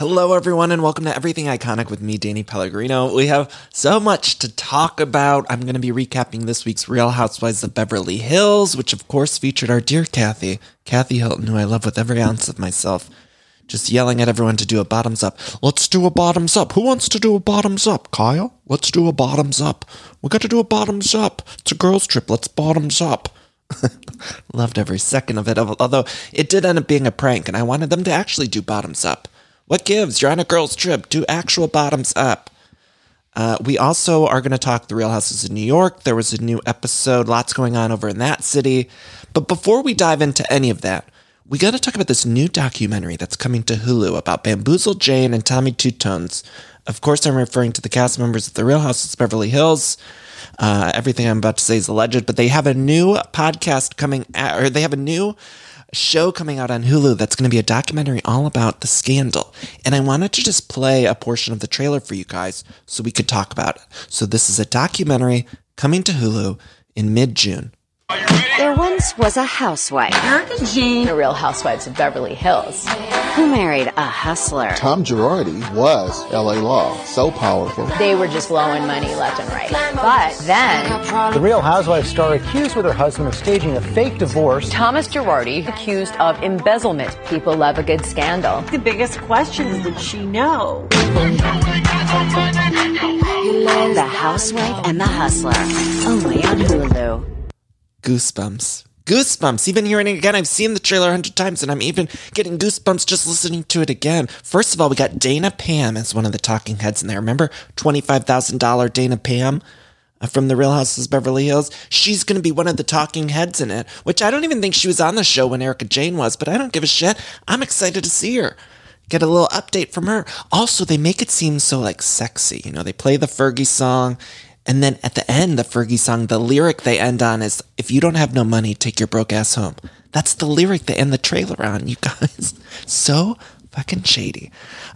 Hello, everyone, and welcome to Everything Iconic with me, Danny Pellegrino. We have so much to talk about. I'm going to be recapping this week's Real Housewives of Beverly Hills, which, of course, featured our dear Kathy, Kathy Hilton, who I love with every ounce of myself, just yelling at everyone to do a bottoms up. Let's do a bottoms up. Who wants to do a bottoms up? Kyle? Let's do a bottoms up. We got to do a bottoms up. It's a girls' trip. Let's bottoms up. Loved every second of it, although it did end up being a prank, and I wanted them to actually do bottoms up. What gives? You're on a girls' trip. Do actual bottoms up. Uh, we also are going to talk The Real Houses of New York. There was a new episode, lots going on over in that city. But before we dive into any of that, we got to talk about this new documentary that's coming to Hulu about Bamboozle Jane and Tommy Two Tones. Of course, I'm referring to the cast members of The Real Houses of Beverly Hills. Uh, everything I'm about to say is alleged, but they have a new podcast coming, or they have a new show coming out on Hulu that's going to be a documentary all about the scandal. And I wanted to just play a portion of the trailer for you guys so we could talk about it. So this is a documentary coming to Hulu in mid June. There once was a housewife Erika Jayne. The Real Housewives of Beverly Hills who married a hustler. Tom Girardi was LA Law, so powerful. They were just blowing money left and right. But then, The Real Housewives star accused with her husband of staging a fake divorce. Thomas Girardi accused of embezzlement. People love a good scandal. The biggest question is did she know? The Housewife and the Hustler. Only on Hulu. Goosebumps. Goosebumps. Even hearing it again, I've seen the trailer a hundred times and I'm even getting goosebumps just listening to it again. First of all, we got Dana Pam as one of the talking heads in there. Remember $25,000 Dana Pam? uh, From the Real Houses Beverly Hills. She's going to be one of the talking heads in it, which I don't even think she was on the show when Erika Jayne was, but I don't give a shit. I'm excited to see her. Get a little update from her. Also, they make it seem so like sexy. You know, they play the Fergie song and then at the end, the Fergie song, the lyric they end on is, if you don't have no money, take your broke ass home. That's the lyric they end the trailer on, you guys. So fucking shady.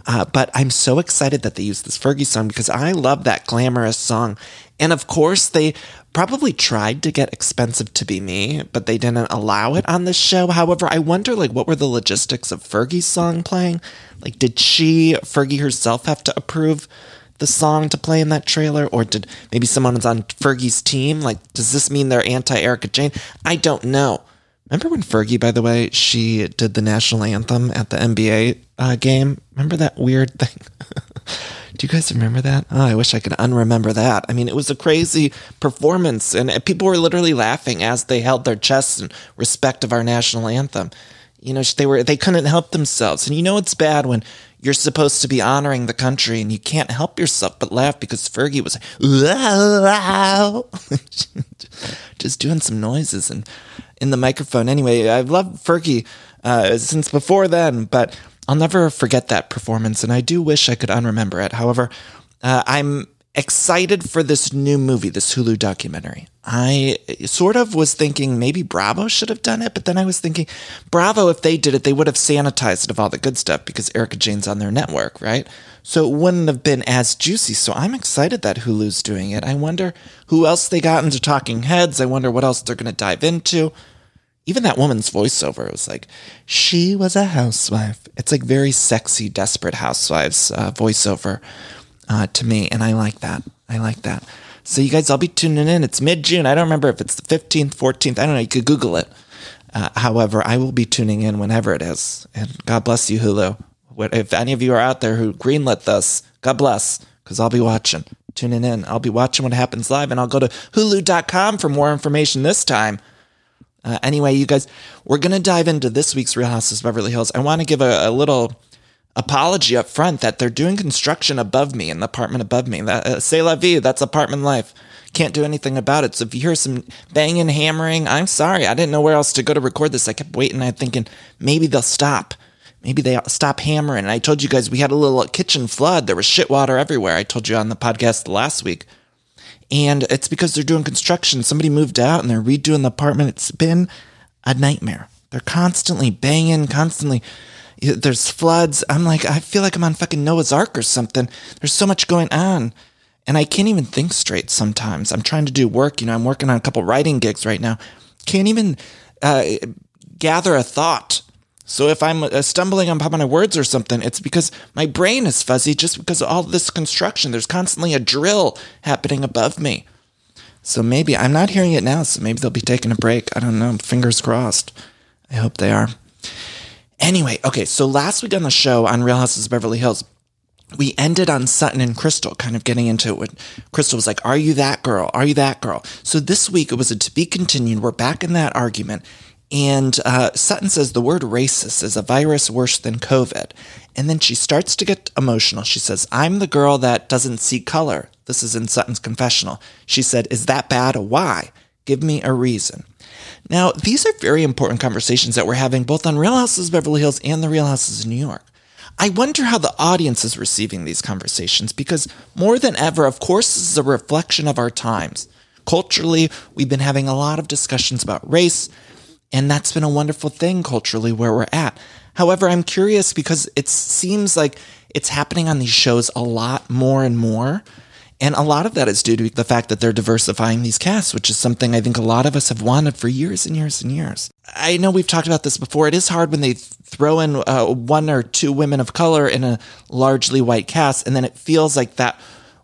Uh, but I'm so excited that they use this Fergie song because I love that glamorous song. And of course, they probably tried to get expensive to be me, but they didn't allow it on this show. However, I wonder like what were the logistics of Fergie's song playing? Like, did she, Fergie herself, have to approve? The song to play in that trailer, or did maybe someone was on Fergie's team? Like, does this mean they're anti Erika Jayne? I don't know. Remember when Fergie, by the way, she did the national anthem at the NBA uh, game? Remember that weird thing? Do you guys remember that? Oh, I wish I could unremember that. I mean, it was a crazy performance, and people were literally laughing as they held their chests in respect of our national anthem. You know, they were they couldn't help themselves, and you know it's bad when you're supposed to be honoring the country and you can't help yourself but laugh because Fergie was just doing some noises and in the microphone. Anyway, I've loved Fergie uh, since before then, but I'll never forget that performance, and I do wish I could unremember it. However, uh, I'm excited for this new movie, this Hulu documentary. I sort of was thinking maybe Bravo should have done it, but then I was thinking Bravo, if they did it, they would have sanitized it of all the good stuff because Erika Jayne's on their network, right? So it wouldn't have been as juicy. So I'm excited that Hulu's doing it. I wonder who else they got into Talking Heads. I wonder what else they're going to dive into. Even that woman's voiceover, was like, she was a housewife. It's like very sexy, desperate housewives uh, voiceover uh, to me, and I like that. I like that. So you guys, I'll be tuning in. It's mid June. I don't remember if it's the fifteenth, fourteenth. I don't know. You could Google it. Uh, however, I will be tuning in whenever it is. And God bless you, Hulu. If any of you are out there who greenlit this, God bless, because I'll be watching, tuning in. I'll be watching what happens live, and I'll go to Hulu.com for more information this time. Uh, anyway, you guys, we're gonna dive into this week's Real Houses of Beverly Hills. I want to give a, a little apology up front that they're doing construction above me in the apartment above me. That, uh, c'est la vie. That's apartment life. Can't do anything about it. So if you hear some banging, hammering, I'm sorry. I didn't know where else to go to record this. I kept waiting. I'm thinking maybe they'll stop. Maybe they stop hammering. And I told you guys we had a little kitchen flood. There was shit water everywhere. I told you on the podcast last week. And it's because they're doing construction. Somebody moved out and they're redoing the apartment. It's been a nightmare. They're constantly banging, constantly. There's floods. I'm like, I feel like I'm on fucking Noah's Ark or something. There's so much going on. And I can't even think straight sometimes. I'm trying to do work. You know, I'm working on a couple writing gigs right now. Can't even uh, gather a thought. So if I'm uh, stumbling on my words or something, it's because my brain is fuzzy just because of all this construction. There's constantly a drill happening above me. So maybe I'm not hearing it now, so maybe they'll be taking a break. I don't know. Fingers crossed. I hope they are. Anyway, okay, so last week on the show on Real Houses of Beverly Hills, we ended on Sutton and Crystal kind of getting into it when Crystal was like, Are you that girl? Are you that girl? So this week it was a to be continued. We're back in that argument. And uh, Sutton says the word racist is a virus worse than COVID. And then she starts to get emotional. She says, I'm the girl that doesn't see color. This is in Sutton's confessional. She said, Is that bad? Why? Give me a reason. Now, these are very important conversations that we're having both on Real Houses of Beverly Hills and the Real Houses of New York. I wonder how the audience is receiving these conversations because more than ever, of course, this is a reflection of our times. Culturally, we've been having a lot of discussions about race, and that's been a wonderful thing culturally where we're at. However, I'm curious because it seems like it's happening on these shows a lot more and more. And a lot of that is due to the fact that they're diversifying these casts, which is something I think a lot of us have wanted for years and years and years. I know we've talked about this before. It is hard when they throw in uh, one or two women of color in a largely white cast, and then it feels like that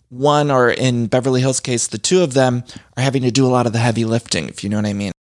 one, or in Beverly Hills' case, the two of them are having to do a lot of the heavy lifting, if you know what I mean.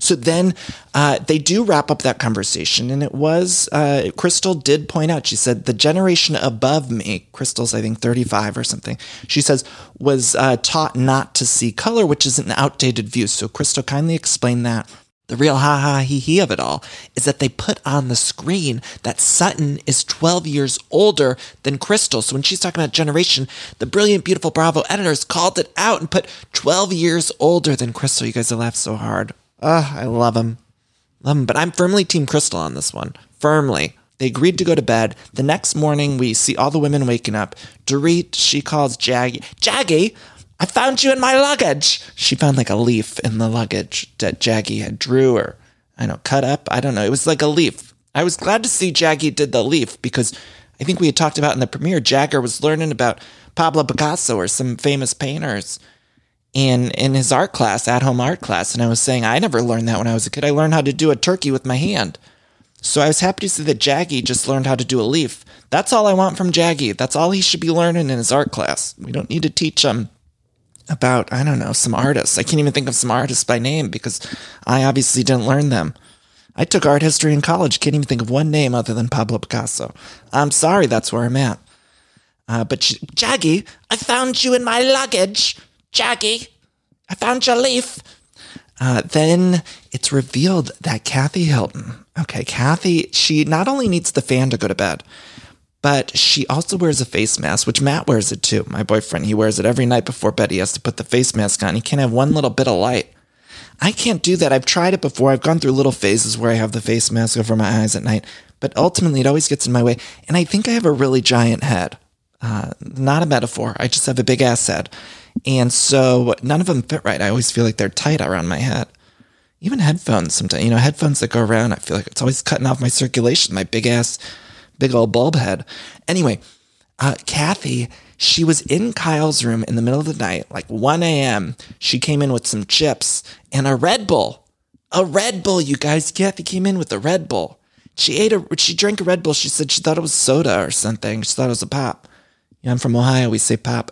So then uh, they do wrap up that conversation, and it was uh, Crystal did point out. She said the generation above me, Crystal's I think thirty five or something. She says was uh, taught not to see color, which is an outdated view. So Crystal kindly explained that. The real ha ha he he of it all is that they put on the screen that Sutton is 12 years older than Crystal. So when she's talking about generation, the brilliant, beautiful Bravo editors called it out and put 12 years older than Crystal. You guys have laughed so hard. Ah, I love him. Love him. But I'm firmly Team Crystal on this one. Firmly. They agreed to go to bed. The next morning, we see all the women waking up. Dorit, she calls Jaggy. Jaggy, I found you in my luggage. She found like a leaf in the luggage that Jaggy had drew or, I don't know, cut up. I don't know. It was like a leaf. I was glad to see Jaggy did the leaf because I think we had talked about in the premiere, Jagger was learning about Pablo Picasso or some famous painters in in his art class, at home art class, and I was saying I never learned that when I was a kid. I learned how to do a turkey with my hand. So I was happy to see that Jaggy just learned how to do a leaf. That's all I want from Jaggy. That's all he should be learning in his art class. We don't need to teach him about, I don't know, some artists. I can't even think of some artists by name because I obviously didn't learn them. I took art history in college, can't even think of one name other than Pablo Picasso. I'm sorry, that's where I'm at. Uh, but Jaggy, I found you in my luggage. Jackie, I found your leaf. Uh, then it's revealed that Kathy Hilton, okay, Kathy, she not only needs the fan to go to bed, but she also wears a face mask, which Matt wears it too. My boyfriend, he wears it every night before bed. He has to put the face mask on. He can't have one little bit of light. I can't do that. I've tried it before. I've gone through little phases where I have the face mask over my eyes at night, but ultimately it always gets in my way. And I think I have a really giant head. Uh, not a metaphor. I just have a big ass head. And so none of them fit right. I always feel like they're tight around my head. Even headphones sometimes, you know, headphones that go around, I feel like it's always cutting off my circulation, my big ass, big old bulb head. Anyway, uh, Kathy, she was in Kyle's room in the middle of the night, like 1 a.m. She came in with some chips and a Red Bull. A Red Bull, you guys. Kathy came in with a Red Bull. She ate a, she drank a Red Bull. She said she thought it was soda or something. She thought it was a pop. I'm from Ohio. We say pop.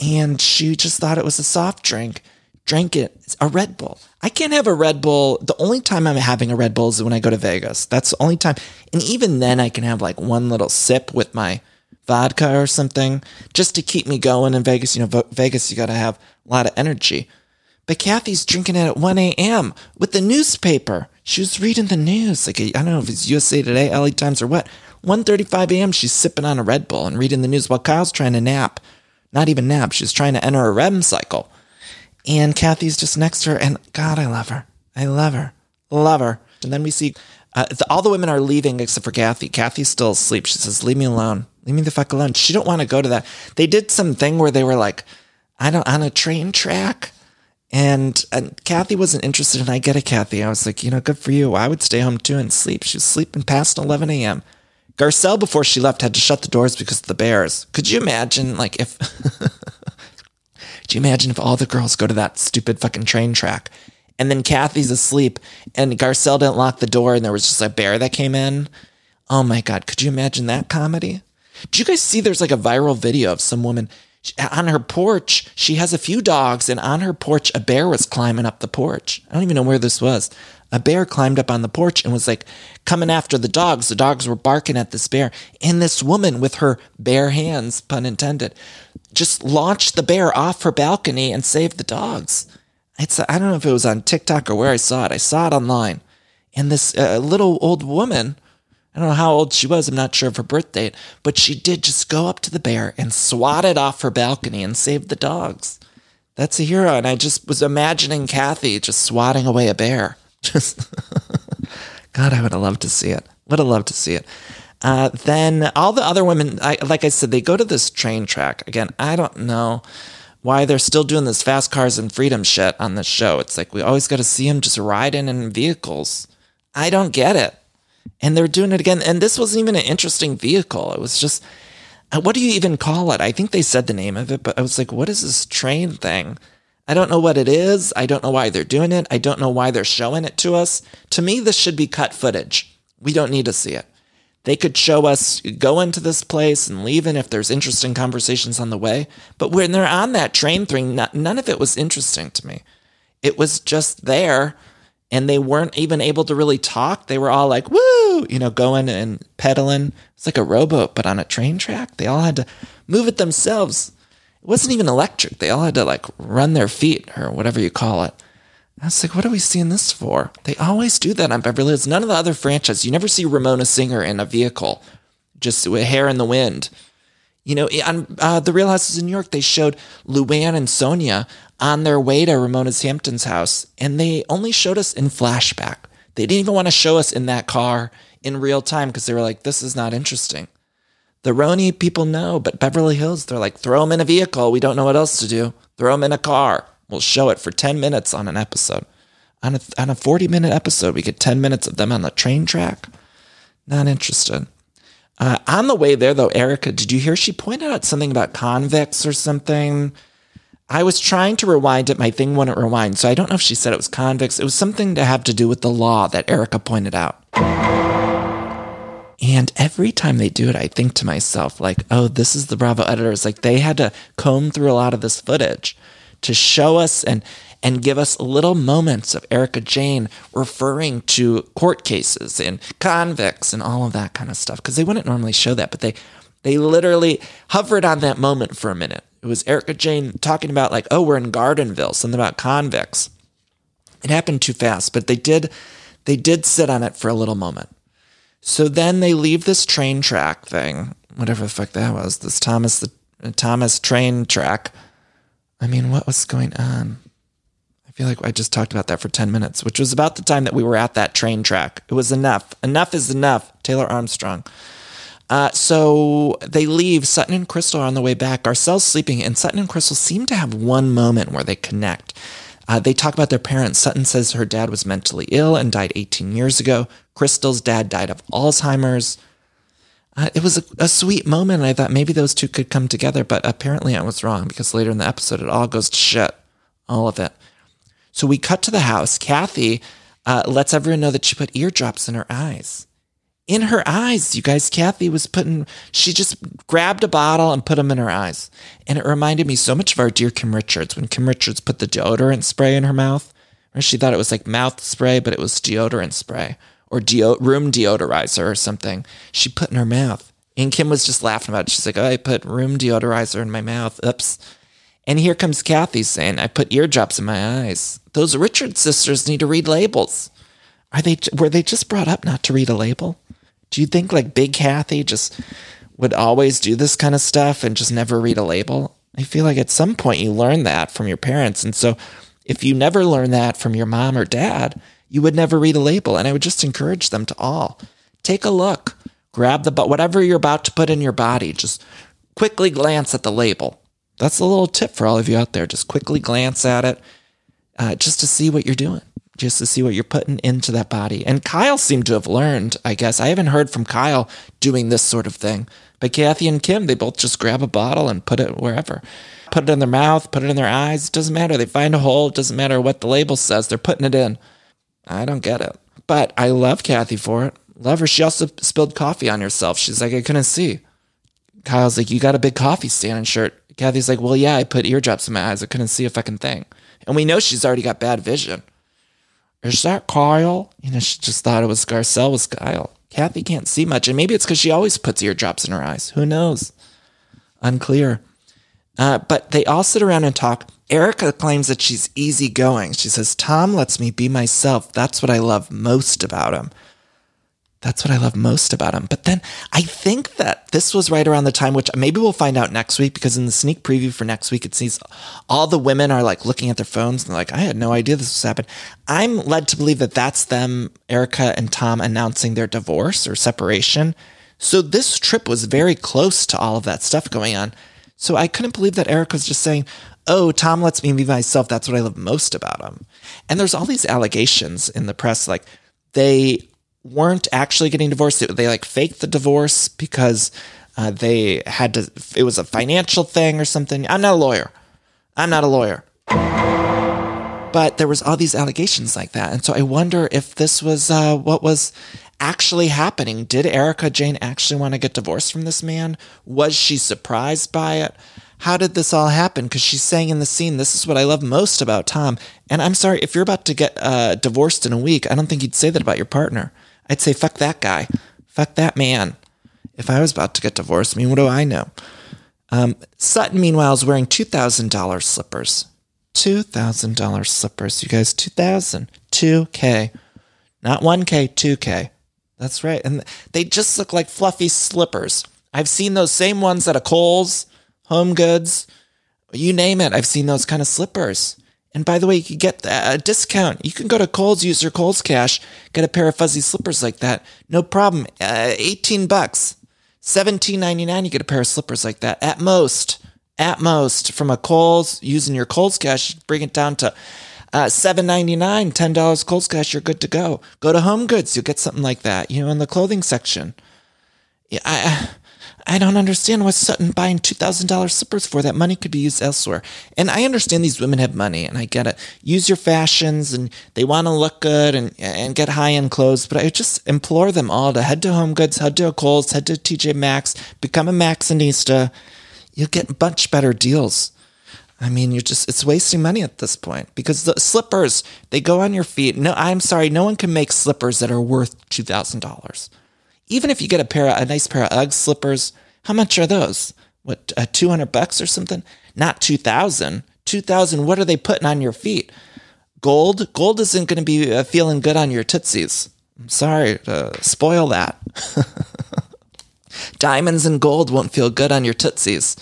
And she just thought it was a soft drink. Drank it, a Red Bull. I can't have a Red Bull. The only time I'm having a Red Bull is when I go to Vegas. That's the only time. And even then, I can have like one little sip with my vodka or something just to keep me going in Vegas. You know, Vegas, you got to have a lot of energy. But Kathy's drinking it at 1 a.m. with the newspaper. She was reading the news. Like, I don't know if it's USA Today, LA Times, or what. 1.35 a.m. She's sipping on a Red Bull and reading the news while Kyle's trying to nap. Not even nap. She's trying to enter a REM cycle. And Kathy's just next to her. And God, I love her. I love her. Love her. And then we see uh, all the women are leaving except for Kathy. Kathy's still asleep. She says, leave me alone. Leave me the fuck alone. She don't want to go to that. They did some thing where they were like, I don't, on a train track. And, and Kathy wasn't interested, and I get it, Kathy. I was like, you know, good for you. I would stay home too and sleep. She was sleeping past 11 a.m. Garcelle, before she left, had to shut the doors because of the bears. Could you imagine, like, if. Could you imagine if all the girls go to that stupid fucking train track and then Kathy's asleep and Garcelle didn't lock the door and there was just a bear that came in? Oh my God. Could you imagine that comedy? Do you guys see there's like a viral video of some woman on her porch? She has a few dogs and on her porch, a bear was climbing up the porch. I don't even know where this was. A bear climbed up on the porch and was like coming after the dogs. The dogs were barking at this bear. And this woman with her bare hands, pun intended, just launched the bear off her balcony and saved the dogs. It's I don't know if it was on TikTok or where I saw it. I saw it online, and this uh, little old woman. I don't know how old she was. I'm not sure of her birth date, but she did just go up to the bear and swat it off her balcony and saved the dogs. That's a hero. And I just was imagining Kathy just swatting away a bear. Just, God, I would have loved to see it. Would have loved to see it. Uh, then all the other women, I, like I said, they go to this train track. Again, I don't know why they're still doing this fast cars and freedom shit on this show. It's like we always got to see them just riding in vehicles. I don't get it. And they're doing it again. And this wasn't even an interesting vehicle. It was just, uh, what do you even call it? I think they said the name of it, but I was like, what is this train thing? I don't know what it is. I don't know why they're doing it. I don't know why they're showing it to us. To me, this should be cut footage. We don't need to see it. They could show us go into this place and leaving if there's interesting conversations on the way. But when they're on that train thing, none of it was interesting to me. It was just there and they weren't even able to really talk. They were all like, woo, you know, going and pedaling. It's like a rowboat, but on a train track. They all had to move it themselves. Wasn't even electric. They all had to like run their feet or whatever you call it. I was like, what are we seeing this for? They always do that on Beverly Hills. None of the other franchises, you never see Ramona Singer in a vehicle, just with hair in the wind. You know, on uh, The Real Houses in New York, they showed Luann and Sonja on their way to Ramona's Hampton's house, and they only showed us in flashback. They didn't even want to show us in that car in real time because they were like, this is not interesting. The RHONY people know, but Beverly Hills, they're like, throw them in a vehicle. We don't know what else to do. Throw them in a car. We'll show it for 10 minutes on an episode. On a, on a 40 minute episode, we get 10 minutes of them on the train track. Not interested. Uh, on the way there, though, Erika, did you hear she pointed out something about convicts or something? I was trying to rewind it. My thing wouldn't rewind. So I don't know if she said it was convicts. It was something to have to do with the law that Erika pointed out. And every time they do it, I think to myself, like, oh, this is the Bravo editors. Like, they had to comb through a lot of this footage to show us and and give us little moments of Erika Jayne referring to court cases and convicts and all of that kind of stuff because they wouldn't normally show that, but they they literally hovered on that moment for a minute. It was Erika Jayne talking about like, oh, we're in Gardnerville, something about convicts. It happened too fast, but they did they did sit on it for a little moment. So then they leave this train track thing, whatever the fuck that was, this Thomas the Thomas train track I mean, what was going on? I feel like I just talked about that for 10 minutes, which was about the time that we were at that train track. It was enough. Enough is enough. Taylor Armstrong. Uh, so they leave. Sutton and Crystal are on the way back. Garcelle's sleeping, and Sutton and Crystal seem to have one moment where they connect. Uh, they talk about their parents. Sutton says her dad was mentally ill and died 18 years ago. Crystal's dad died of Alzheimer's uh, it was a, a, sweet moment. I thought maybe those two could come together, but apparently I was wrong because later in the episode it all goes to shit, all of it. So we cut to the house. Kathy uh, lets everyone know that she put eardrops in her eyes. In her eyes, you guys. Kathy was putting. She just grabbed a bottle and put them in her eyes, and it reminded me so much of our dear Kim Richards when Kim Richards put the deodorant spray in her mouth. Or she thought it was like mouth spray, but it was deodorant spray or deo- room deodorizer or something she put in her mouth. And Kim was just laughing about it. She's like, oh, I put room deodorizer in my mouth. Oops. And here comes Kathy saying, I put eardrops in my eyes. Those Richard sisters need to read labels. Are they were they just brought up not to read a label? Do you think like Big Kathy just would always do this kind of stuff and just never read a label? I feel like at some point you learn that from your parents. And so if you never learn that from your mom or dad, you would never read a label. And I would just encourage them to all take a look, grab the, but whatever you're about to put in your body, just quickly glance at the label. That's a little tip for all of you out there. Just quickly glance at it, uh, just to see what you're doing, just to see what you're putting into that body. And Kyle seemed to have learned, I guess. I haven't heard from Kyle doing this sort of thing. But Kathy and Kim, they both just grab a bottle and put it wherever. Put it in their mouth, put it in their eyes. It doesn't matter. They find a hole. It doesn't matter what the label says. They're putting it in. I don't get it. But I love Kathy for it. Love her. She also spilled coffee on herself. She's like, I couldn't see. Kyle's like, You got a big coffee stand and shirt. Kathy's like, Well, yeah, I put eardrops in my eyes. I couldn't see a fucking thing. And we know she's already got bad vision. Is that Kyle? You know, she just thought it was Garcelle was Kyle. Kathy can't see much. And maybe it's because she always puts eardrops in her eyes. Who knows? Unclear. Uh, but they all sit around and talk. Erika claims that she's easygoing. She says, Tom lets me be myself. That's what I love most about him. That's what I love most about him. But then I think that this was right around the time, which maybe we'll find out next week, because in the sneak preview for next week, it sees all the women are like looking at their phones and like, I had no idea this was happening. I'm led to believe that that's them, Erika and Tom, announcing their divorce or separation. So this trip was very close to all of that stuff going on. So I couldn't believe that Erika was just saying, Oh, Tom lets me be myself. That's what I love most about him. And there's all these allegations in the press, like they weren't actually getting divorced. They like faked the divorce because uh, they had to, it was a financial thing or something. I'm not a lawyer. I'm not a lawyer. But there was all these allegations like that. And so I wonder if this was uh, what was actually happening. Did Erika Jayne actually want to get divorced from this man? Was she surprised by it? How did this all happen? Because she's saying in the scene, this is what I love most about Tom. And I'm sorry, if you're about to get uh, divorced in a week, I don't think you'd say that about your partner. I'd say, fuck that guy. Fuck that man. If I was about to get divorced, I mean, what do I know? Um, Sutton, meanwhile, is wearing $2,000 slippers. $2,000 slippers, you guys. 2000 2K. Not 1K, 2K. That's right. And they just look like fluffy slippers. I've seen those same ones at a Kohl's, Home Goods, you name it. I've seen those kind of slippers. And by the way, you can get a discount. You can go to Kohl's, use your Kohl's cash, get a pair of fuzzy slippers like that. No problem. Uh, 18 bucks. 17.99 you get a pair of slippers like that at most. At most from a Kohl's using your Kohl's cash, bring it down to uh, $7.99, $10 Kohl's cash, you're good to go. Go to Home Goods, you'll get something like that, you know, in the clothing section. Yeah, I, I don't understand what Sutton buying $2,000 slippers for. That money could be used elsewhere. And I understand these women have money and I get it. Use your fashions and they want to look good and, and get high end clothes. But I just implore them all to head to Home Goods, head to Kohl's, head to TJ Maxx, become a Maxxinista. You'll get much better deals. I mean, you're just, it's wasting money at this point because the slippers, they go on your feet. No, I'm sorry, no one can make slippers that are worth $2,000 even if you get a pair of, a nice pair of Ugg slippers, how much are those? What, uh, 200 bucks or something? Not 2000. 2000, what are they putting on your feet? Gold? Gold isn't going to be uh, feeling good on your tootsies. I'm sorry to spoil that. Diamonds and gold won't feel good on your tootsies.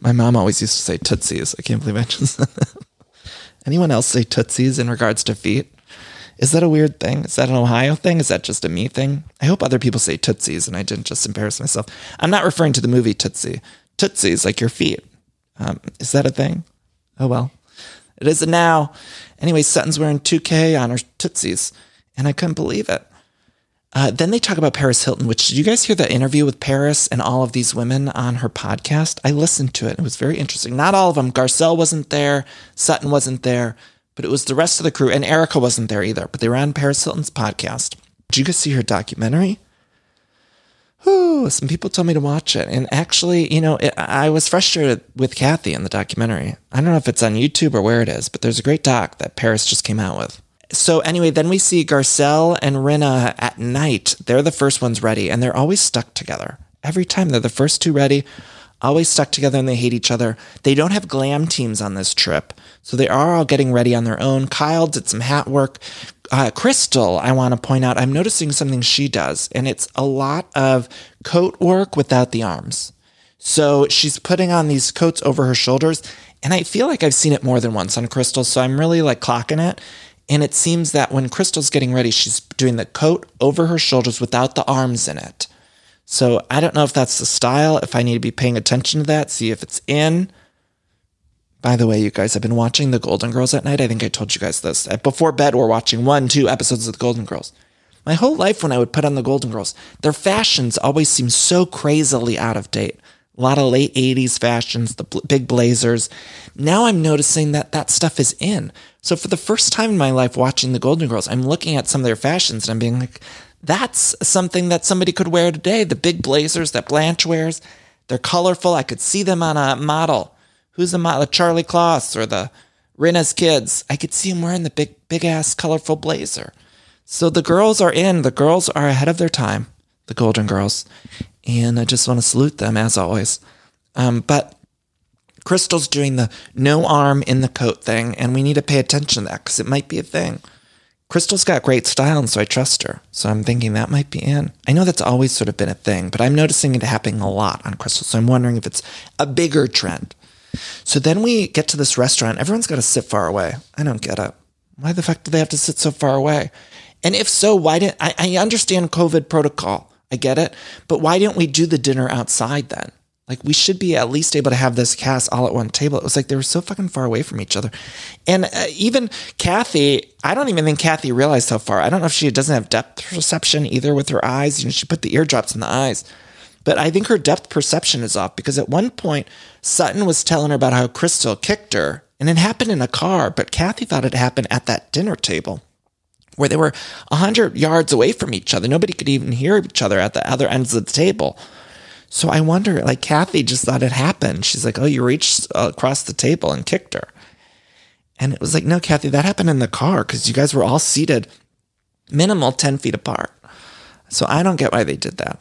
My mom always used to say tootsies. I can't believe I just. Anyone else say tootsies in regards to feet? Is that a weird thing? Is that an Ohio thing? Is that just a me thing? I hope other people say Tootsies and I didn't just embarrass myself. I'm not referring to the movie Tootsie. Tootsies, like your feet. Um, is that a thing? Oh, well. It is now. Anyway, Sutton's wearing 2K on her Tootsies, and I couldn't believe it. Uh, then they talk about Paris Hilton, which did you guys hear the interview with Paris and all of these women on her podcast? I listened to it. It was very interesting. Not all of them. Garcelle wasn't there. Sutton wasn't there but it was the rest of the crew, and Erika wasn't there either, but they were on Paris Hilton's podcast. Did you guys see her documentary? Ooh, some people told me to watch it. And actually, you know, it, I was frustrated with Kathy in the documentary. I don't know if it's on YouTube or where it is, but there's a great doc that Paris just came out with. So anyway, then we see Garcelle and Rinna at night. They're the first ones ready, and they're always stuck together. Every time they're the first two ready, always stuck together and they hate each other. They don't have glam teams on this trip. So they are all getting ready on their own. Kyle did some hat work. uh, Crystal, I want to point out, I'm noticing something she does, and it's a lot of coat work without the arms. So she's putting on these coats over her shoulders, and I feel like I've seen it more than once on Crystal. So I'm really like clocking it. And it seems that when Crystal's getting ready, she's doing the coat over her shoulders without the arms in it. So I don't know if that's the style, if I need to be paying attention to that, see if it's in. By the way, you guys, I've been watching The Golden Girls at night. I think I told you guys this. Before bed, we're watching one, two episodes of The Golden Girls. My whole life, when I would put on The Golden Girls, their fashions always seemed so crazily out of date. A lot of late 80s fashions, the big blazers. Now I'm noticing that that stuff is in. So for the first time in my life watching The Golden Girls, I'm looking at some of their fashions and I'm being like, that's something that somebody could wear today. The big blazers that Blanche wears, they're colorful. I could see them on a model. Who's the model? Karlie Kloss or the Rinna's kids. I could see them wearing the big, big ass, colorful blazer. So the girls are in. The girls are ahead of their time, the Golden Girls. And I just want to salute them as always. Um, but Crystal's doing the no arm in the coat thing, and we need to pay attention to that because it might be a thing. Crystal's got great style, and so I trust her. So I'm thinking that might be in. I know that's always sort of been a thing, but I'm noticing it happening a lot on Crystal. So I'm wondering if it's a bigger trend. So then we get to this restaurant. Everyone's got to sit far away. I don't get it. Why the fuck do they have to sit so far away? And if so, why didn't I, I understand COVID protocol? I get it. But why didn't we do the dinner outside then? Like we should be at least able to have this cast all at one table. It was like they were so fucking far away from each other. And uh, even Kathy, I don't even think Kathy realized how far. I don't know if she doesn't have depth perception either with her eyes. You know, she put the eardrops in the eyes. But I think her depth perception is off because at one point Sutton was telling her about how Crystal kicked her and it happened in a car, but Kathy thought it happened at that dinner table where they were 100 yards away from each other. Nobody could even hear each other at the other ends of the table. So I wonder, like Kathy just thought it happened. She's like, "Oh, you reached across the table and kicked her," and it was like, "No, Kathy, that happened in the car because you guys were all seated minimal ten feet apart." So I don't get why they did that.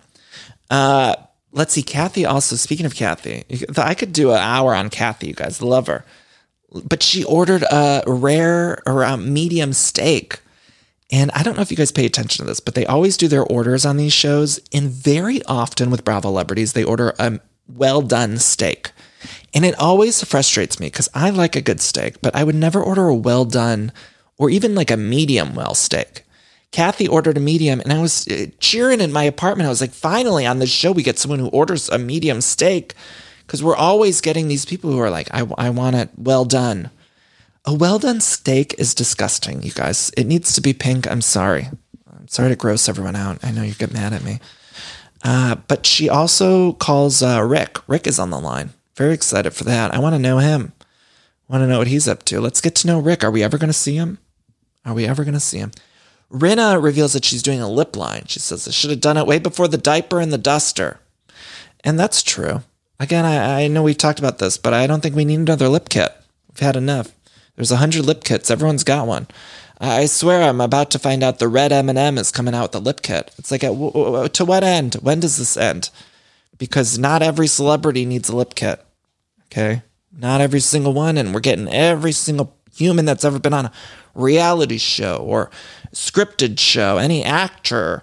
Uh, let's see, Kathy. Also, speaking of Kathy, I could do an hour on Kathy. You guys love her, but she ordered a rare or a medium steak. And I don't know if you guys pay attention to this, but they always do their orders on these shows. And very often with Bravo celebrities, they order a well done steak. And it always frustrates me because I like a good steak, but I would never order a well done or even like a medium well steak. Kathy ordered a medium, and I was uh, cheering in my apartment. I was like, finally on this show, we get someone who orders a medium steak because we're always getting these people who are like, I, I want it well done. A well done steak is disgusting, you guys. It needs to be pink. I'm sorry. I'm sorry to gross everyone out. I know you get mad at me. Uh, but she also calls uh, Rick. Rick is on the line. Very excited for that. I want to know him. Want to know what he's up to. Let's get to know Rick. Are we ever going to see him? Are we ever going to see him? Rinna reveals that she's doing a lip line. She says, I should have done it way before the diaper and the duster. And that's true. Again, I, I know we've talked about this, but I don't think we need another lip kit. We've had enough. There's a hundred lip kits. Everyone's got one. I swear I'm about to find out the red M&M is coming out with a lip kit. It's like, to what end? When does this end? Because not every celebrity needs a lip kit. Okay? Not every single one. And we're getting every single human that's ever been on a reality show or scripted show, any actor.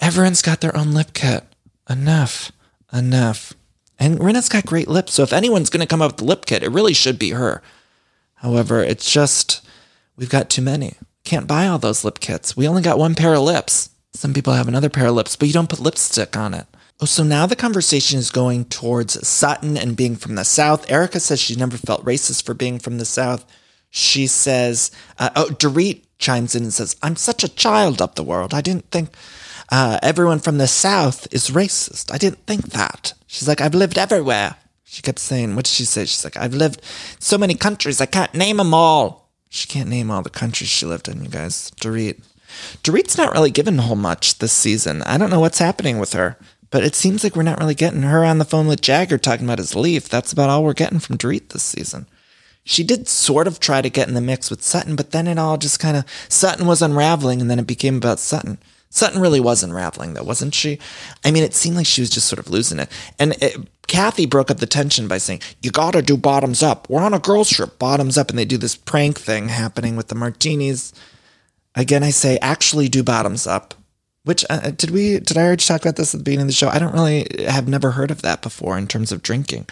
Everyone's got their own lip kit. Enough. Enough. And Rinna's got great lips. So if anyone's going to come up with the lip kit, it really should be her. However, it's just we've got too many. Can't buy all those lip kits. We only got one pair of lips. Some people have another pair of lips, but you don't put lipstick on it. Oh, so now the conversation is going towards Sutton and being from the South. Erika says she never felt racist for being from the South. She says, uh, oh, Dorit chimes in and says, I'm such a child of the world. I didn't think uh, everyone from the South is racist. I didn't think that. She's like, I've lived everywhere. She kept saying, what did she say? She's like, I've lived so many countries, I can't name them all. She can't name all the countries she lived in, you guys. Dorit. Dorit's not really given a whole much this season. I don't know what's happening with her, but it seems like we're not really getting her on the phone with Jagger talking about his leaf. That's about all we're getting from Dorit this season. She did sort of try to get in the mix with Sutton, but then it all just kind of, Sutton was unraveling and then it became about Sutton. Sutton really was unraveling though, wasn't she? I mean, it seemed like she was just sort of losing it. And it, Kathy broke up the tension by saying, You gotta do bottoms up. We're on a girls' trip, bottoms up. And they do this prank thing happening with the martinis. Again, I say actually do bottoms up. Which uh, did we did I already talk about this at the beginning of the show? I don't really have never heard of that before in terms of drinking.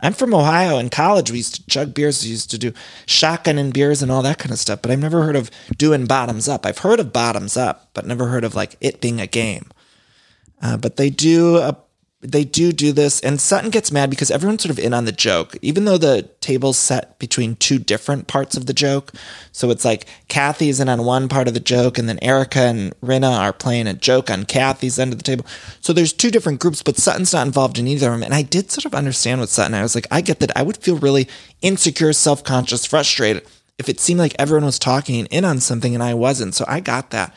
I'm from Ohio. In college, we used to chug beers. We used to do shotgun and beers and all that kind of stuff. But I've never heard of doing bottoms up. I've heard of bottoms up, but never heard of like it being a game. Uh, but they do a they do do this, and Sutton gets mad because everyone's sort of in on the joke, even though the table's set between two different parts of the joke. So it's like Kathy's in on one part of the joke, and then Erika and Rinna are playing a joke on Kathy's end of the table. So there's two different groups, but Sutton's not involved in either of them. And I did sort of understand with Sutton. I was like, I get that. I would feel really insecure, self conscious, frustrated if it seemed like everyone was talking in on something and I wasn't. So I got that.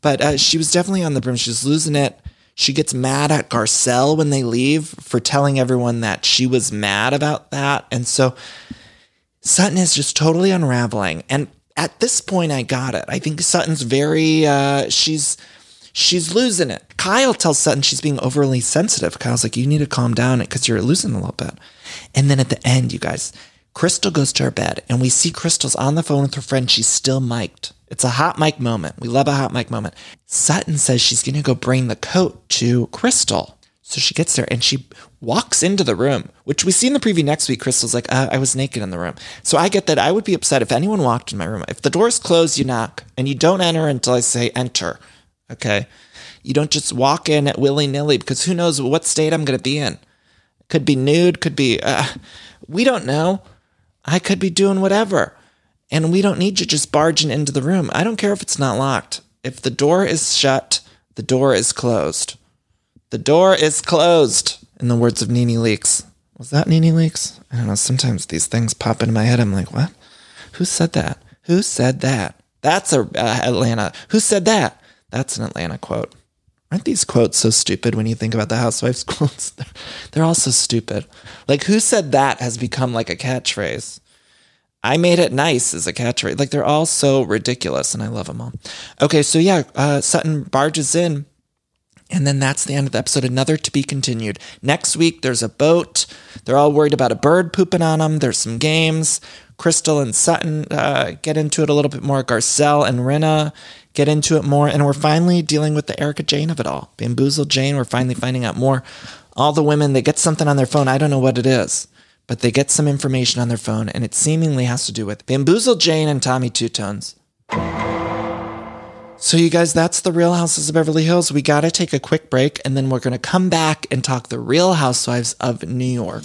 But uh, she was definitely on the brim. She was losing it. She gets mad at Garcelle when they leave for telling everyone that she was mad about that. And so Sutton is just totally unraveling. And at this point, I got it. I think Sutton's very, uh, she's, she's losing it. Kyle tells Sutton she's being overly sensitive. Kyle's like, you need to calm down because you're losing a little bit. And then at the end, you guys, Crystal goes to her bed and we see Crystal's on the phone with her friend. She's still mic'd. It's a hot mic moment. We love a hot mic moment. Sutton says she's going to go bring the coat to Crystal. So she gets there and she walks into the room, which we see in the preview next week. Crystal's like, uh, I was naked in the room. So I get that I would be upset if anyone walked in my room. If the door's closed, you knock and you don't enter until I say enter. Okay. You don't just walk in at willy nilly because who knows what state I'm going to be in. Could be nude, could be, uh, we don't know. I could be doing whatever. And we don't need you just barging into the room. I don't care if it's not locked. If the door is shut, the door is closed. The door is closed, in the words of Nene Leakes. Was that Nene Leakes? I don't know. Sometimes these things pop into my head. I'm like, what? Who said that? Who said that? That's a uh, Atlanta. Who said that? That's an Atlanta quote. Aren't these quotes so stupid when you think about the Housewives quotes? They're all so stupid. Like, who said that has become like a catchphrase. I made it nice as a catchphrase. Like, they're all so ridiculous, and I love them all. Okay, so yeah, uh, Sutton barges in, and then that's the end of the episode. Another to be continued. Next week, there's a boat. They're all worried about a bird pooping on them. There's some games. Crystal and Sutton uh, get into it a little bit more. Garcelle and Rinna get into it more. And we're finally dealing with the Erika Jayne of it all. Bamboozle Jane, we're finally finding out more. All the women, they get something on their phone. I don't know what it is, but they get some information on their phone, and it seemingly has to do with Bamboozle Jane and Tommy Two Tones. So, you guys, that's the Real Houses of Beverly Hills. We got to take a quick break, and then we're going to come back and talk the Real Housewives of New York.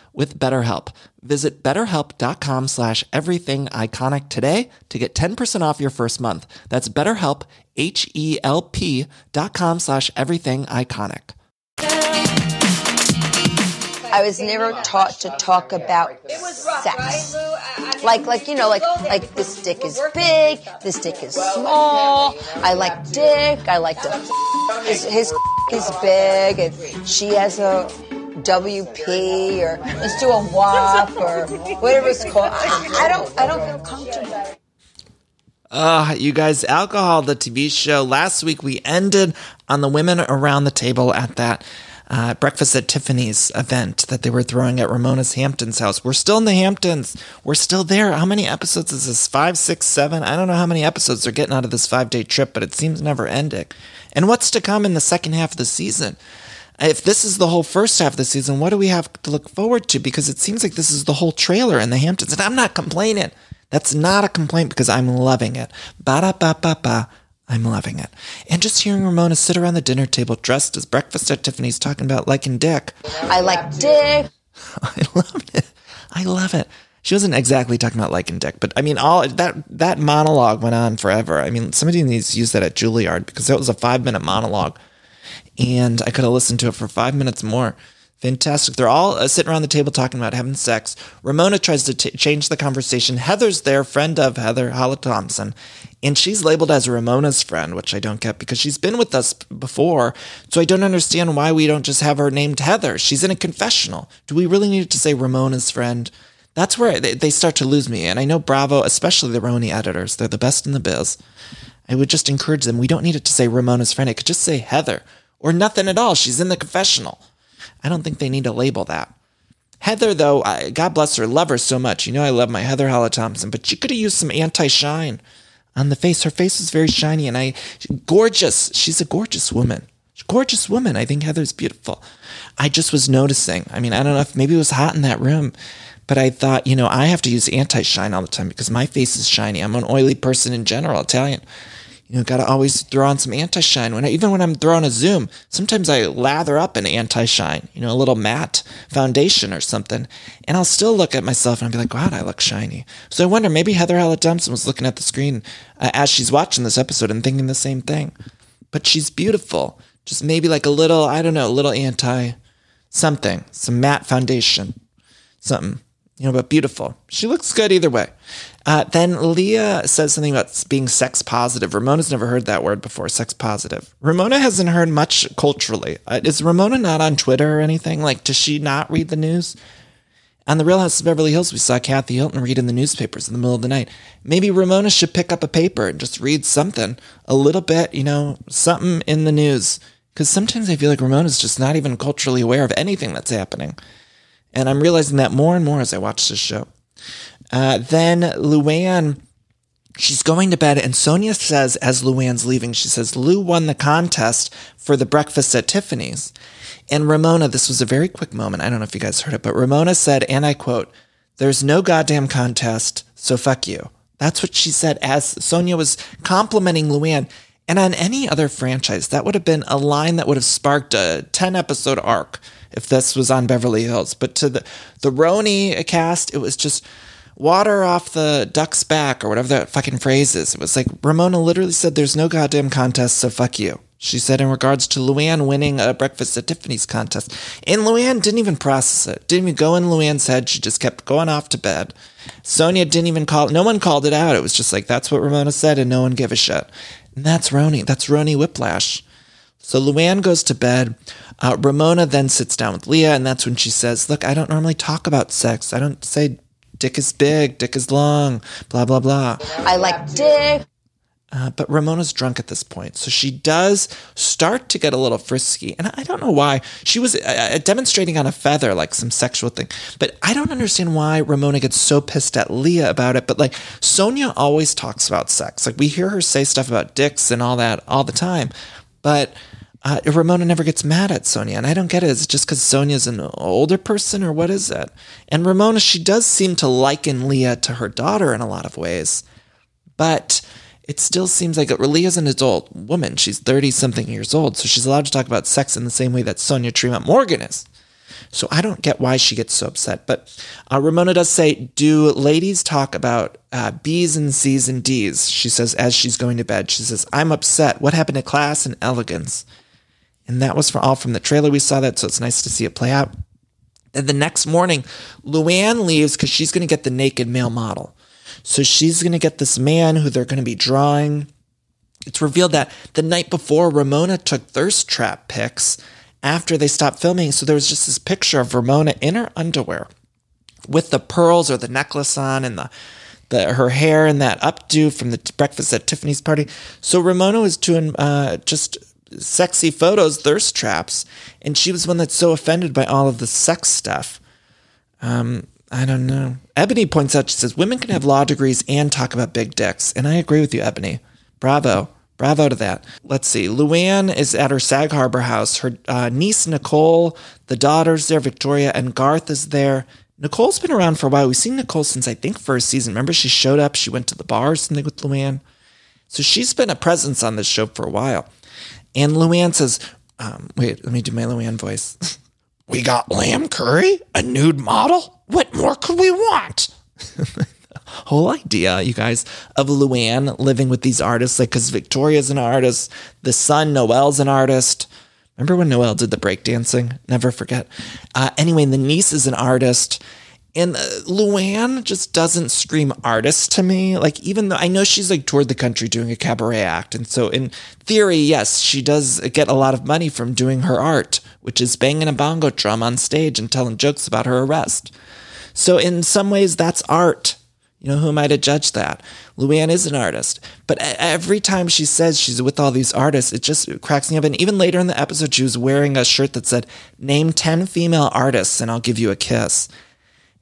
with BetterHelp. Visit betterhelp.com slash everything iconic today to get 10% off your first month. That's betterhelp, H-E-L-P dot com slash everything iconic. I was never taught to talk about sex. Like, like you know, like like this dick is big, this dick is small. I like dick. I like to. His, his is big, and she has a WP or let's do a WAP or whatever it's called. I, I don't. I don't feel comfortable. Uh, you guys, Alcohol, the TV show. Last week we ended on the women around the table at that uh, Breakfast at Tiffany's event that they were throwing at Ramona's Hamptons house. We're still in the Hamptons. We're still there. How many episodes is this? Five, six, seven? I don't know how many episodes they're getting out of this five day trip, but it seems never ending. And what's to come in the second half of the season? If this is the whole first half of the season, what do we have to look forward to? Because it seems like this is the whole trailer in the Hamptons. And I'm not complaining. That's not a complaint because I'm loving it. Ba da ba ba ba. I'm loving it. And just hearing Ramona sit around the dinner table dressed as breakfast at Tiffany's talking about liking dick. I like dick. I love it. I love it. She wasn't exactly talking about liking dick, but I mean, all that that monologue went on forever. I mean, somebody needs to use that at Juilliard because that was a five minute monologue, and I could have listened to it for five minutes more. Fantastic. They're all uh, sitting around the table talking about having sex. Ramona tries to t- change the conversation. Heather's there, friend of Heather, Hala Thomson, and she's labeled as Ramona's friend, which I don't get because she's been with us before. So I don't understand why we don't just have her named Heather. She's in a confessional. Do we really need to say Ramona's friend? That's where they, they start to lose me. And I know Bravo, especially the RHONY editors, they're the best in the biz. I would just encourage them. We don't need it to say Ramona's friend. It could just say Heather or nothing at all. She's in the confessional. I don't think they need to label that. Heather, though, I, God bless her, love her so much. You know, I love my Heather Hala Thomson, but she could have used some anti shine on the face. Her face was very shiny and I, gorgeous. She's a gorgeous woman. Gorgeous woman. I think Heather's beautiful. I just was noticing. I mean, I don't know if maybe it was hot in that room, but I thought, you know, I have to use anti shine all the time because my face is shiny. I'm an oily person in general, Italian you know, got to always throw on some anti shine. When I, even when I'm throwing a zoom, sometimes I lather up an anti shine, you know, a little matte foundation or something, and I'll still look at myself and I'll be like, wow, I look shiny. So I wonder, maybe Heather Hala Thomson was looking at the screen uh, as she's watching this episode and thinking the same thing. But she's beautiful. Just maybe like a little, I don't know, a little anti something, some matte foundation, something you know, but beautiful. She looks good either way. Uh, then Leah says something about being sex positive. Ramona's never heard that word before, sex positive. Ramona hasn't heard much culturally. Uh, is Ramona not on Twitter or anything? Like, does she not read the news? On the Real House of Beverly Hills, we saw Kathy Hilton reading the newspapers in the middle of the night. Maybe Ramona should pick up a paper and just read something, a little bit, you know, something in the news. Because sometimes I feel like Ramona's just not even culturally aware of anything that's happening. And I'm realizing that more and more as I watch this show. Uh, then Luann, she's going to bed, and Sonja says, as Luann's leaving, she says, Lou won the contest for the breakfast at Tiffany's. And Ramona, this was a very quick moment. I don't know if you guys heard it, but Ramona said, and I quote, There's no goddamn contest, so fuck you. That's what she said as Sonja was complimenting Luann. And on any other franchise, that would have been a line that would have sparked a 10 episode arc if this was on Beverly Hills. But to the, the RHONY cast, it was just water off the duck's back or whatever that fucking phrase is. It was like Ramona literally said, There's no goddamn contest, so fuck you. She said in regards to Luann winning a breakfast at Tiffany's contest. And Luann didn't even process it. Didn't even go in Luann's head. She just kept going off to bed. Sonja didn't even call no one called it out. It was just like that's what Ramona said and no one gave a shit. And that's RHONY. That's RHONY Whiplash. So Luann goes to bed. Uh, Ramona then sits down with Leah, and that's when she says, Look, I don't normally talk about sex. I don't say dick is big, dick is long, blah, blah, blah. I like dick. Uh, but Ramona's drunk at this point. So she does start to get a little frisky. And I don't know why. She was uh, uh, demonstrating on a feather, like some sexual thing. But I don't understand why Ramona gets so pissed at Leah about it. But like Sonja always talks about sex. Like we hear her say stuff about dicks and all that all the time. But uh, Ramona never gets mad at Sonja, and I don't get it. Is it just because Sonja's an older person, or what is it? And Ramona, she does seem to liken Leah to her daughter in a lot of ways, but it still seems like Leah's an adult woman. She's 30 something years old, so she's allowed to talk about sex in the same way that Sonja Tremont Morgan is. So I don't get why she gets so upset. But uh, Ramona does say, Do ladies talk about uh, B's and C's and D's? She says, as she's going to bed, she says, I'm upset. What happened to class and elegance? And that was for all from the trailer. We saw that, so it's nice to see it play out. Then the next morning, Luann leaves because she's going to get the naked male model. So she's going to get this man who they're going to be drawing. It's revealed that the night before, Ramona took thirst trap pics after they stopped filming. So there was just this picture of Ramona in her underwear with the pearls or the necklace on and the, the her hair and that updo from the breakfast at Tiffany's party. So Ramona was doing uh, just sexy photos, thirst traps, and she was one that's so offended by all of the sex stuff. Um, I don't know. Eboni points out, she says, women can have law degrees and talk about big dicks. And I agree with you, Eboni. Bravo. Bravo to that. Let's see. Luann is at her Sag Harbor house. Her uh, niece, Nicole, the daughter's there, Victoria, and Garth is there. Nicole's been around for a while. We've seen Nicole since I think first season. Remember, she showed up, she went to the bar or something with Luann. So she's been a presence on this show for a while. And Luann says, um, wait, let me do my Luann voice. we got lamb curry, a nude model. What more could we want? whole idea, you guys, of Luann living with these artists, like because Victoria's an artist, the son Noel's an artist. Remember when Noel did the breakdancing? Never forget. Uh, anyway, the niece is an artist. And uh, Luann just doesn't scream artist to me. Like, even though I know she's like toured the country doing a cabaret act. And so, in theory, yes, she does get a lot of money from doing her art, which is banging a bongo drum on stage and telling jokes about her arrest. So, in some ways, that's art. You know, who am I to judge that? Luann is an artist. But every time she says she's with all these artists, it just cracks me up. And even later in the episode, she was wearing a shirt that said, Name 10 female artists and I'll give you a kiss.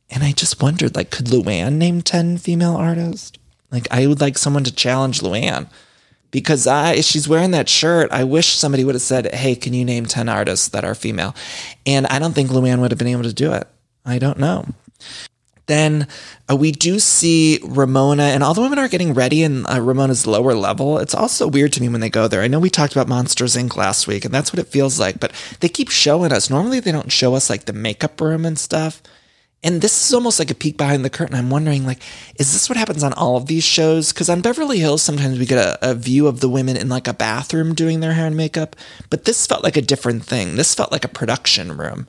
And I just wondered, like, could Luann name 10 female artists? Like, I would like someone to challenge Luann because I, she's wearing that shirt. I wish somebody would have said, Hey, can you name 10 artists that are female? And I don't think Luann would have been able to do it. I don't know then uh, we do see Ramona, and all the women are getting ready in uh, Ramona's lower level. It's also weird to me when they go there. I know we talked about Monsters Inc. last week, and that's what it feels like, but they keep showing us. Normally, they don't show us like the makeup room and stuff. And this is almost like a peek behind the curtain. I'm wondering, like, is this what happens on all of these shows? Because on Beverly Hills, sometimes we get a, a, view of the women in like a bathroom doing their hair and makeup, but this felt like a different thing. This felt like a production room.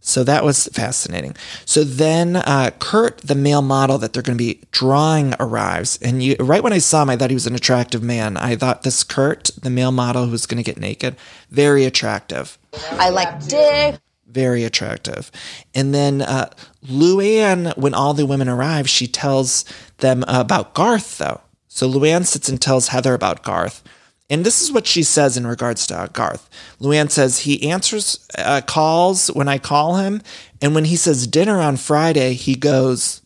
So that was fascinating. So then uh, Kurt, the male model that they're going to be drawing, arrives. And you, right when I saw him, I thought he was an attractive man. I thought this Kurt, the male model who was going to get naked, very attractive. I like dick. Very attractive. And then uh, Luann, when all the women arrive, she tells them about Garth, though. So Luann sits and tells Heather about Garth. And this is what she says in regards to uh, Garth. Luann says he answers uh, calls when I call him. And when he says dinner on Friday, he goes,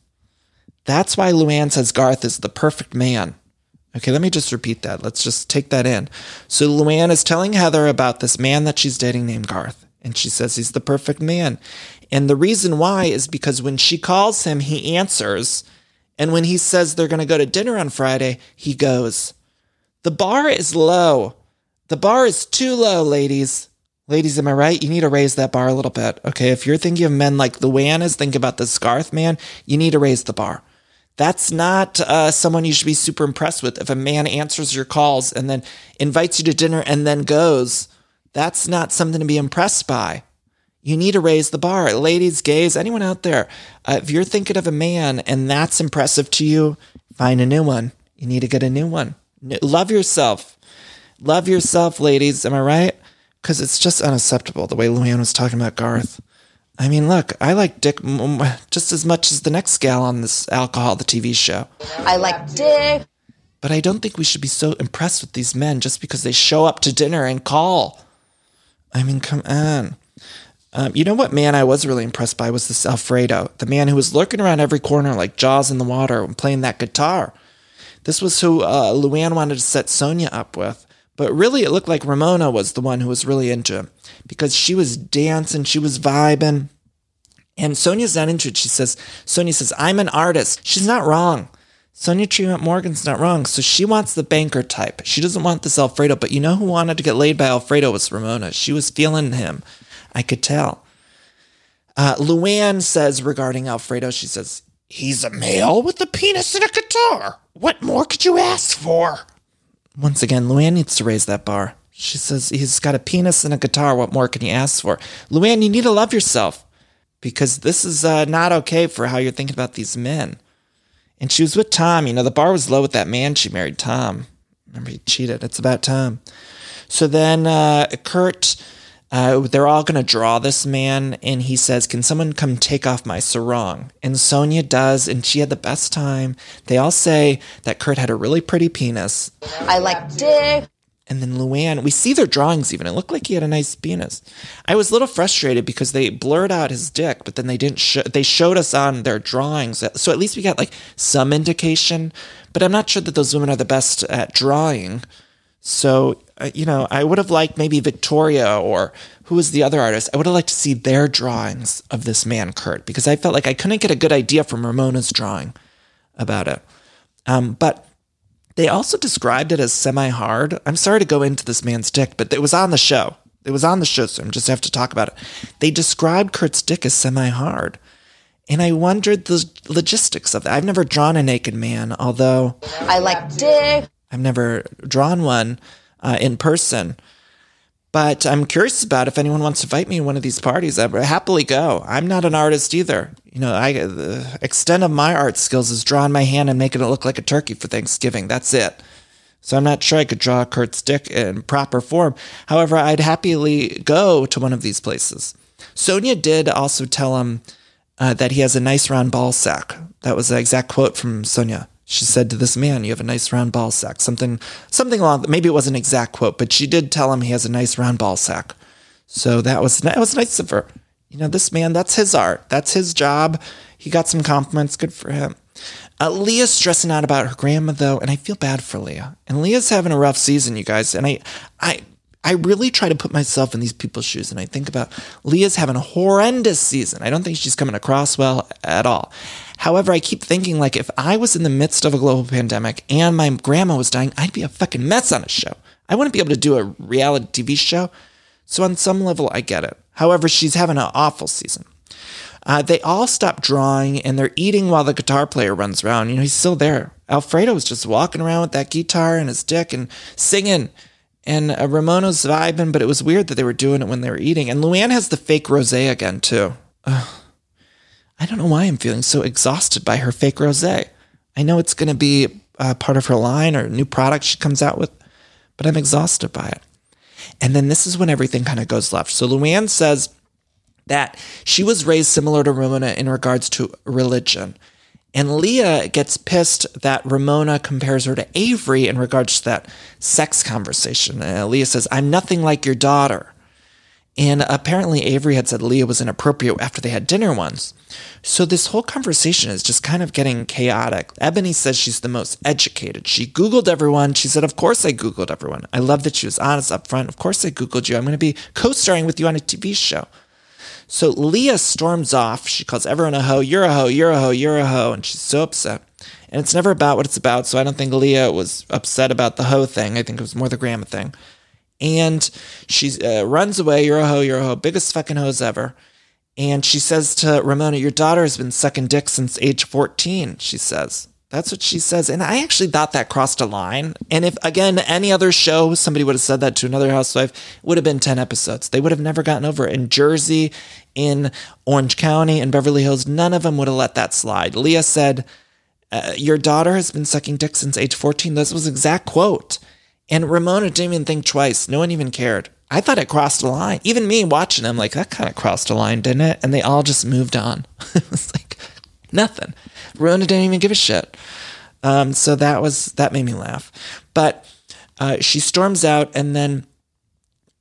That's why Luann says Garth is the perfect man. Okay, let me just repeat that. Let's just take that in. So Luann is telling Heather about this man that she's dating named Garth. And she says he's the perfect man. And the reason why is because when she calls him, he answers. And when he says they're going to go to dinner on Friday, he goes, the bar is low. The bar is too low, ladies. Ladies, am I right? You need to raise that bar a little bit. Okay. If you're thinking of men like the Luann think about the Garth man, you need to raise the bar. That's not uh, someone you should be super impressed with. If a man answers your calls and then invites you to dinner and then goes, that's not something to be impressed by. You need to raise the bar. Ladies, gays, anyone out there, uh, if you're thinking of a man and that's impressive to you, find a new one. You need to get a new one. Love yourself. Love yourself, ladies. Am I right? Because it's just unacceptable the way Luann was talking about Garth. I mean, look, I like Dick just as much as the next gal on this alcohol, the TV show. I like Dick. But I don't think we should be so impressed with these men just because they show up to dinner and call. I mean, come on. Um, you know what man I was really impressed by was this Alfredo, the man who was lurking around every corner like Jaws in the water and playing that guitar. This was who uh, Luann wanted to set Sonja up with. But really, it looked like Ramona was the one who was really into him because she was dancing, she was vibing. And Sonja's not into it. She says, Sonja says, I'm an artist. She's not wrong. Sonja Tremont Morgan's not wrong. So she wants the banker type. She doesn't want this Alfredo. But you know who wanted to get laid by Alfredo was Ramona. She was feeling him. I could tell. Uh, Luann says regarding Alfredo, she says, He's a male with a penis and a guitar. What more could you ask for? Once again, Luann needs to raise that bar. She says, He's got a penis and a guitar. What more can you ask for? Luann, you need to love yourself because this is uh, not okay for how you're thinking about these men. And she was with Tom. You know, the bar was low with that man she married, Tom. Remember, he cheated. It's about Tom. So then uh, Kurt, uh, they're all going to draw this man. And he says, Can someone come take off my sarong? And Sonja does. And she had the best time. They all say that Kurt had a really pretty penis. I like dick. And then Luann, we see their drawings even. It looked like he had a nice penis. I was a little frustrated because they blurred out his dick, but then they didn't they showed us on their drawings. So at least we got like some indication, but I'm not sure that those women are the best at drawing. So, uh, you know, I would have liked maybe Victoria or who was the other artist? I would have liked to see their drawings of this man, Kurt, because I felt like I couldn't get a good idea from Ramona's drawing about it. Um, but they also described it as semi hard. I'm sorry to go into this man's dick, but it was on the show. It was on the show, so I'm just have to talk about it. They described Kurt's dick as semi hard. And I wondered the logistics of that. I've never drawn a naked man, although I like dick. I've never drawn one uh, in person. But I'm curious about if anyone wants to invite me to one of these parties. I'd happily go. I'm not an artist either. You know, I the extent of my art skills is drawing my hand and making it look like a turkey for Thanksgiving. That's it. So I'm not sure I could draw a Kurt's dick in proper form. However, I'd happily go to one of these places. Sonja did also tell him uh, that he has a nice round ball sack. That was the exact quote from Sonja. She said to this man, "You have a nice round ball sack." Something, something along. Maybe it wasn't an exact quote, but she did tell him he has a nice round ball sack. So that was that was nice of her. You know, this man, that's his art. That's his job. He got some compliments. Good for him. Uh, Leah's stressing out about her grandma though, and I feel bad for Leah. And Leah's having a rough season, you guys. And I, I, I really try to put myself in these people's shoes, and I think about Leah's having a horrendous season. I don't think she's coming across well at all. However, I keep thinking like if I was in the midst of a global pandemic and my grandma was dying, I'd be a fucking mess on a show. I wouldn't be able to do a reality TV show. So on some level, I get it. However, she's having an awful season. Uh, they all stop drawing and they're eating while the guitar player runs around. You know, he's still there. Alfredo was just walking around with that guitar and his dick and singing. And uh, Ramona's vibing, but it was weird that they were doing it when they were eating. And Luann has the fake rose again, too. Ugh. I don't know why I'm feeling so exhausted by her fake rose. I know it's going to be uh, part of her line or new product she comes out with, but I'm exhausted by it. And then this is when everything kind of goes left. So Luann says that she was raised similar to Ramona in regards to religion. And Leah gets pissed that Ramona compares her to Avery in regards to that sex conversation. Uh, Leah says, I'm nothing like your daughter. And apparently, Avery had said Leah was inappropriate after they had dinner once. So, this whole conversation is just kind of getting chaotic. Eboni says she's the most educated. She Googled everyone. She said, Of course, I Googled everyone. I love that she was honest up front. Of course, I Googled you. I'm going to be co starring with you on a TV show. So, Leah storms off. She calls everyone a hoe. You're a hoe. You're a hoe. You're a hoe. And she's so upset. And it's never about what it's about. So, I don't think Leah was upset about the hoe thing. I think it was more the grandma thing and she uh, runs away. You're a hoe, you're a hoe, biggest fucking hose ever. And she says to Ramona, Your daughter has been sucking dick since age 14, she says. That's what she says. And I actually thought that crossed a line. And if, again, any other show, somebody would have said that to another housewife, would have been 10 episodes. They would have never gotten over it. In Jersey, in Orange County, in Beverly Hills, none of them would have let that slide. Leah said, uh, Your daughter has been sucking dick since age 14. This was exact quote. And Ramona didn't even think twice. No one even cared. I thought it crossed a line. Even me watching, I'm like, that kind of crossed a line, didn't it? And they all just moved on. nothing. Ramona didn't even give a shit. Um, so that was that made me laugh. But uh, she storms out, and then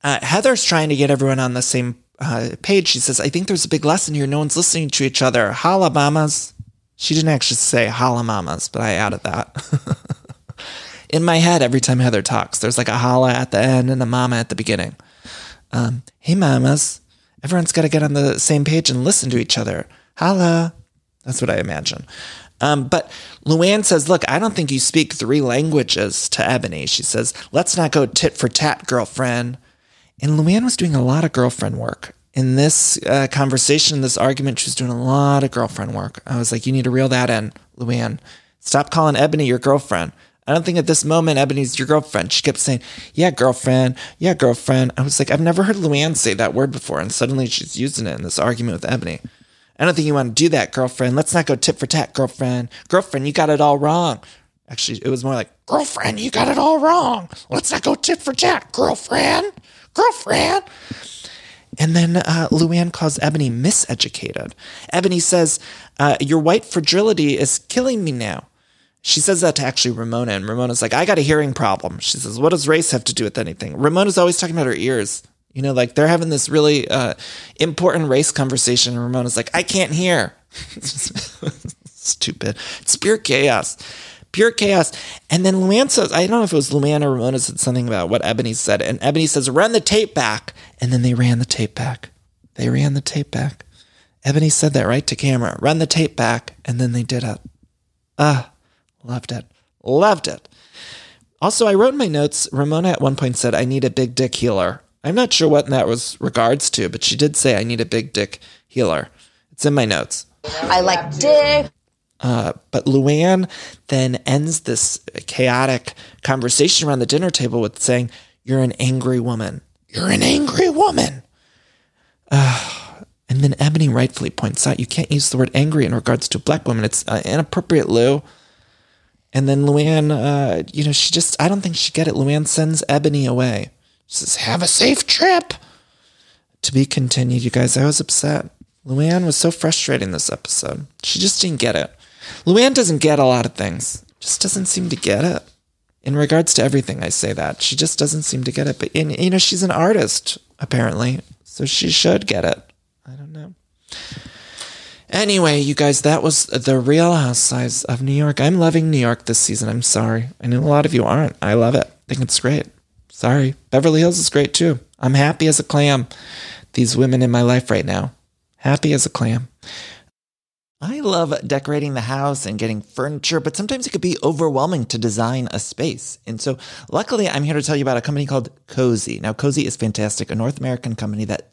uh, Heather's trying to get everyone on the same uh, page. She says, "I think there's a big lesson here. No one's listening to each other. Holla, mamas." She didn't actually say holla, mamas, but I added that. in my head every time Heather talks. There's like a holla at the end and a mama at the beginning. Um, hey, mamas. Everyone's got to get on the same page and listen to each other. Holla. That's what I imagine. Um, but Luann says, Look, I don't think you speak three languages to Eboni. She says, Let's not go tit for tat, girlfriend. And Luann was doing a lot of girlfriend work. In this uh, conversation, this argument, she was doing a lot of girlfriend work. I was like, You need to reel that in, Luann. Stop calling Eboni your girlfriend. I don't think at this moment Eboni's your girlfriend. She kept saying, Yeah, girlfriend. Yeah, girlfriend. I was like, I've never heard Luann say that word before. And suddenly she's using it in this argument with Eboni. I don't think you want to do that, girlfriend. Let's not go tit for tat, girlfriend. Girlfriend, you got it all wrong. Actually, it was more like, girlfriend, you got it all wrong. Let's not go tit for tat, girlfriend. Girlfriend. And then uh, Luann calls Eboni miseducated. Eboni says, uh, Your white fragility is killing me now. She says that to actually Ramona, and Ramona's like, I got a hearing problem. She says, What does race have to do with anything? Ramona's always talking about her ears. You know, like they're having this really uh, important race conversation, and Ramona's like, I can't hear. Stupid. It's pure chaos. Pure chaos. And then Luann says, I don't know if it was Luann or Ramona said something about what Eboni said. And Eboni says, run the tape back. And then they ran the tape back. They ran the tape back. Eboni said that right to camera. Run the tape back. And then they did it. Ah, loved it. Loved it. Also, I wrote in my notes, Ramona at one point said, I need a big dick healer. I'm not sure what that was regards to, but she did say, I need a big dick healer. It's in my notes. I like dick. Uh, but Luann then ends this chaotic conversation around the dinner table with saying, You're an angry woman. You're an angry woman. Uh, and then Eboni rightfully points out, You can't use the word angry in regards to a black woman. It's uh, inappropriate, Lou. And then Luann, uh, you know, she just, I don't think she get it. Luann sends Eboni away. Says, Have a safe trip. To be continued, you guys. I was upset. Luann was so frustrating this episode. She just didn't get it. Luann doesn't get a lot of things. Just doesn't seem to get it. In regards to everything, I say that. She just doesn't seem to get it. But, in, you know, she's an artist, apparently. So she should get it. I don't know. Anyway, you guys, that was the Real Housewives of New York. I'm loving New York this season. I'm sorry. I know a lot of you aren't. I love it. I think it's great. Sorry. Beverly Hills is great too. I'm happy as a clam. These women in my life right now. Happy as a clam. I love decorating the house and getting furniture, but sometimes it could be overwhelming to design a space. And so, luckily, I'm here to tell you about a company called Cozey. Now, Cozey is fantastic, a North American company that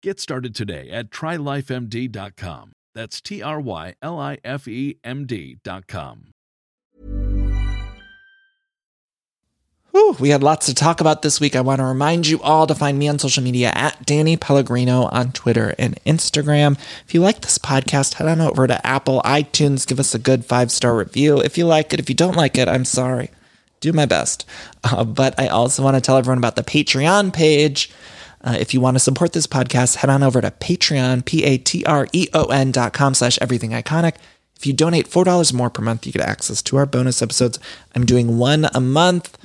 Get started today at trylifemd.com. That's T R Y L I F E M D dot com. Whew, we had lots to talk about this week. I want to remind you all to find me on social media at Danny Pellegrino on Twitter and Instagram. If you like this podcast, head on over to Apple, iTunes, give us a good five star review. If you like it, if you don't like it, I'm sorry. Do my best. Uh, but I also want to tell everyone about the Patreon page. Uh, if you want to support this podcast, head on over to Patreon, P-A-T-R-E-O-N dot com slash everything iconic. If you donate $4 more per month, you get access to our bonus episodes. I'm doing one a month.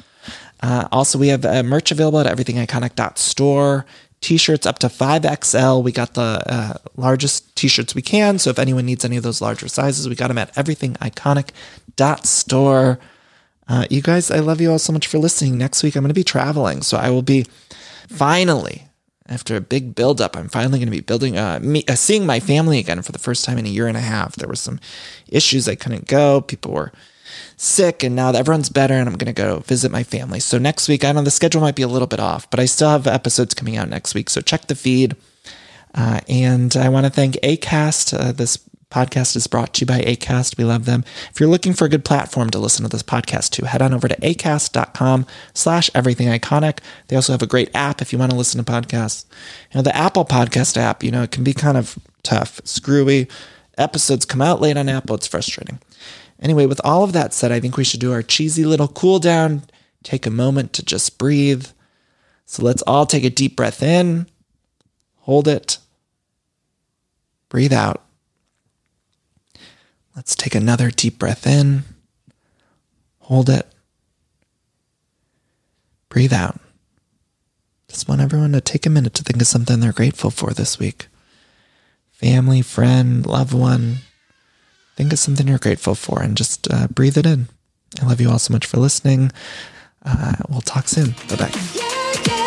Uh, also, we have uh, merch available at everythingiconic.store. T-shirts up to 5XL. We got the uh, largest T-shirts we can. So if anyone needs any of those larger sizes, we got them at everythingiconic.store. Uh, you guys, I love you all so much for listening. Next week, I'm going to be traveling. So I will be finally, after a big buildup, I'm finally going to be building, uh, me, uh, seeing my family again for the first time in a year and a half. There were some issues I couldn't go. People were sick, and now everyone's better, and I'm going to go visit my family. So next week, I know the schedule might be a little bit off, but I still have episodes coming out next week. So check the feed. Uh, and I want to thank ACAST. Uh, this podcast is brought to you by ACAST. We love them. If you're looking for a good platform to listen to this podcast to, head on over to acast.com slash everything iconic. They also have a great app if you want to listen to podcasts. You know, the Apple podcast app, you know, it can be kind of tough, screwy. Episodes come out late on Apple. It's frustrating. Anyway, with all of that said, I think we should do our cheesy little cool down, take a moment to just breathe. So let's all take a deep breath in, hold it, breathe out. Let's take another deep breath in, hold it, breathe out. Just want everyone to take a minute to think of something they're grateful for this week. Family, friend, loved one. Think of something you're grateful for and just uh, breathe it in. I love you all so much for listening. Uh, we'll talk soon. Bye bye.